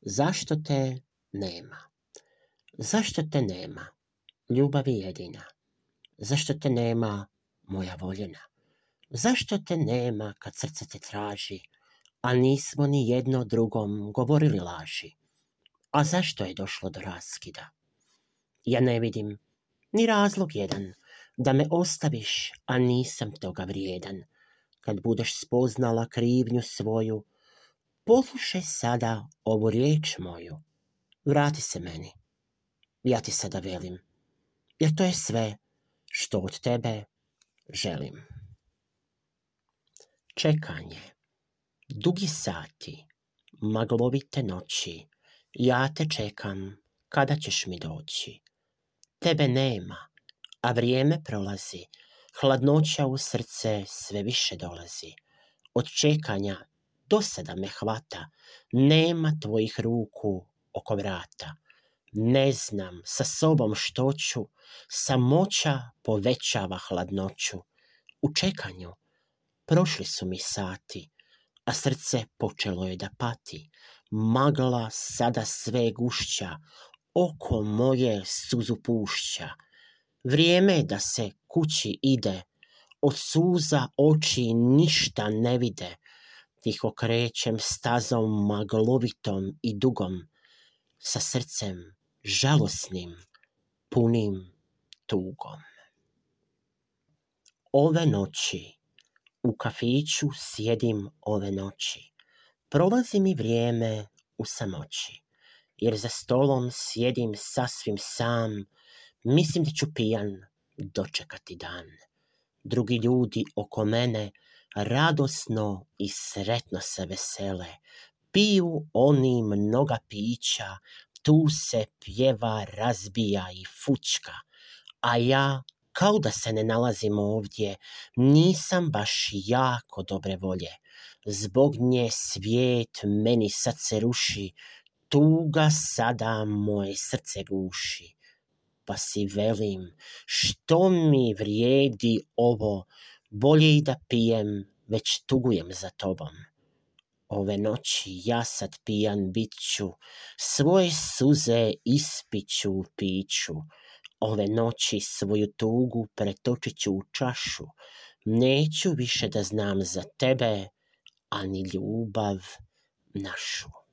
Zašto te nema? Zašto te nema? Ljubav je jedina. Zašto te nema, moja voljena? Zašto te nema kad srce te traži, a nismo ni jedno drugom govorili laži? A zašto je došlo do raskida? Ja ne vidim ni razlog jedan da me ostaviš, a nisam toga vrijedan. Kad budeš spoznala krivnju svoju, poslušaj sada ovu riječ moju. Vrati se meni. Ja ti sada velim. Jer to je sve što od tebe želim. Čekanje. Dugi sati. Maglovite noći. Ja te čekam. Kada ćeš mi doći? Tebe nema, a vrijeme prolazi. Hladnoća u srce sve više dolazi. Od čekanja dosada me hvata, nema tvojih ruku oko vrata. Ne znam sa sobom što ću, samoća povećava hladnoću. U čekanju prošli su mi sati, a srce počelo je da pati. Magla sada sve gušća, oko moje suzu pušća. Vrijeme je da se kući ide, od suza oči ništa ne vide. Tiho krećem stazom maglovitom i dugom, sa srcem žalosnim, punim tugom. Ove noći u kafiću sjedim ove noći, prolazi mi vrijeme u samoći, jer za stolom sjedim sasvim sam, mislim da ću pijan dočekati dan. Drugi ljudi oko mene radosno i sretno se vesele, piju oni mnoga pića, tu se pjeva, razbija i fučka, a ja kao da se ne nalazim ovdje, nisam baš jako dobre volje. Zbog nje svijet meni sad se ruši, tuga sada moje srce guši. Pa si velim, što mi vrijedi ovo, bolje i da pijem, već tugujem za tobom. Ove noći ja sad pijan bit ću, svoje suze ispiću u piću. Ove noći svoju tugu pretočit ću u čašu, neću više da znam za tebe, ani ljubav našu.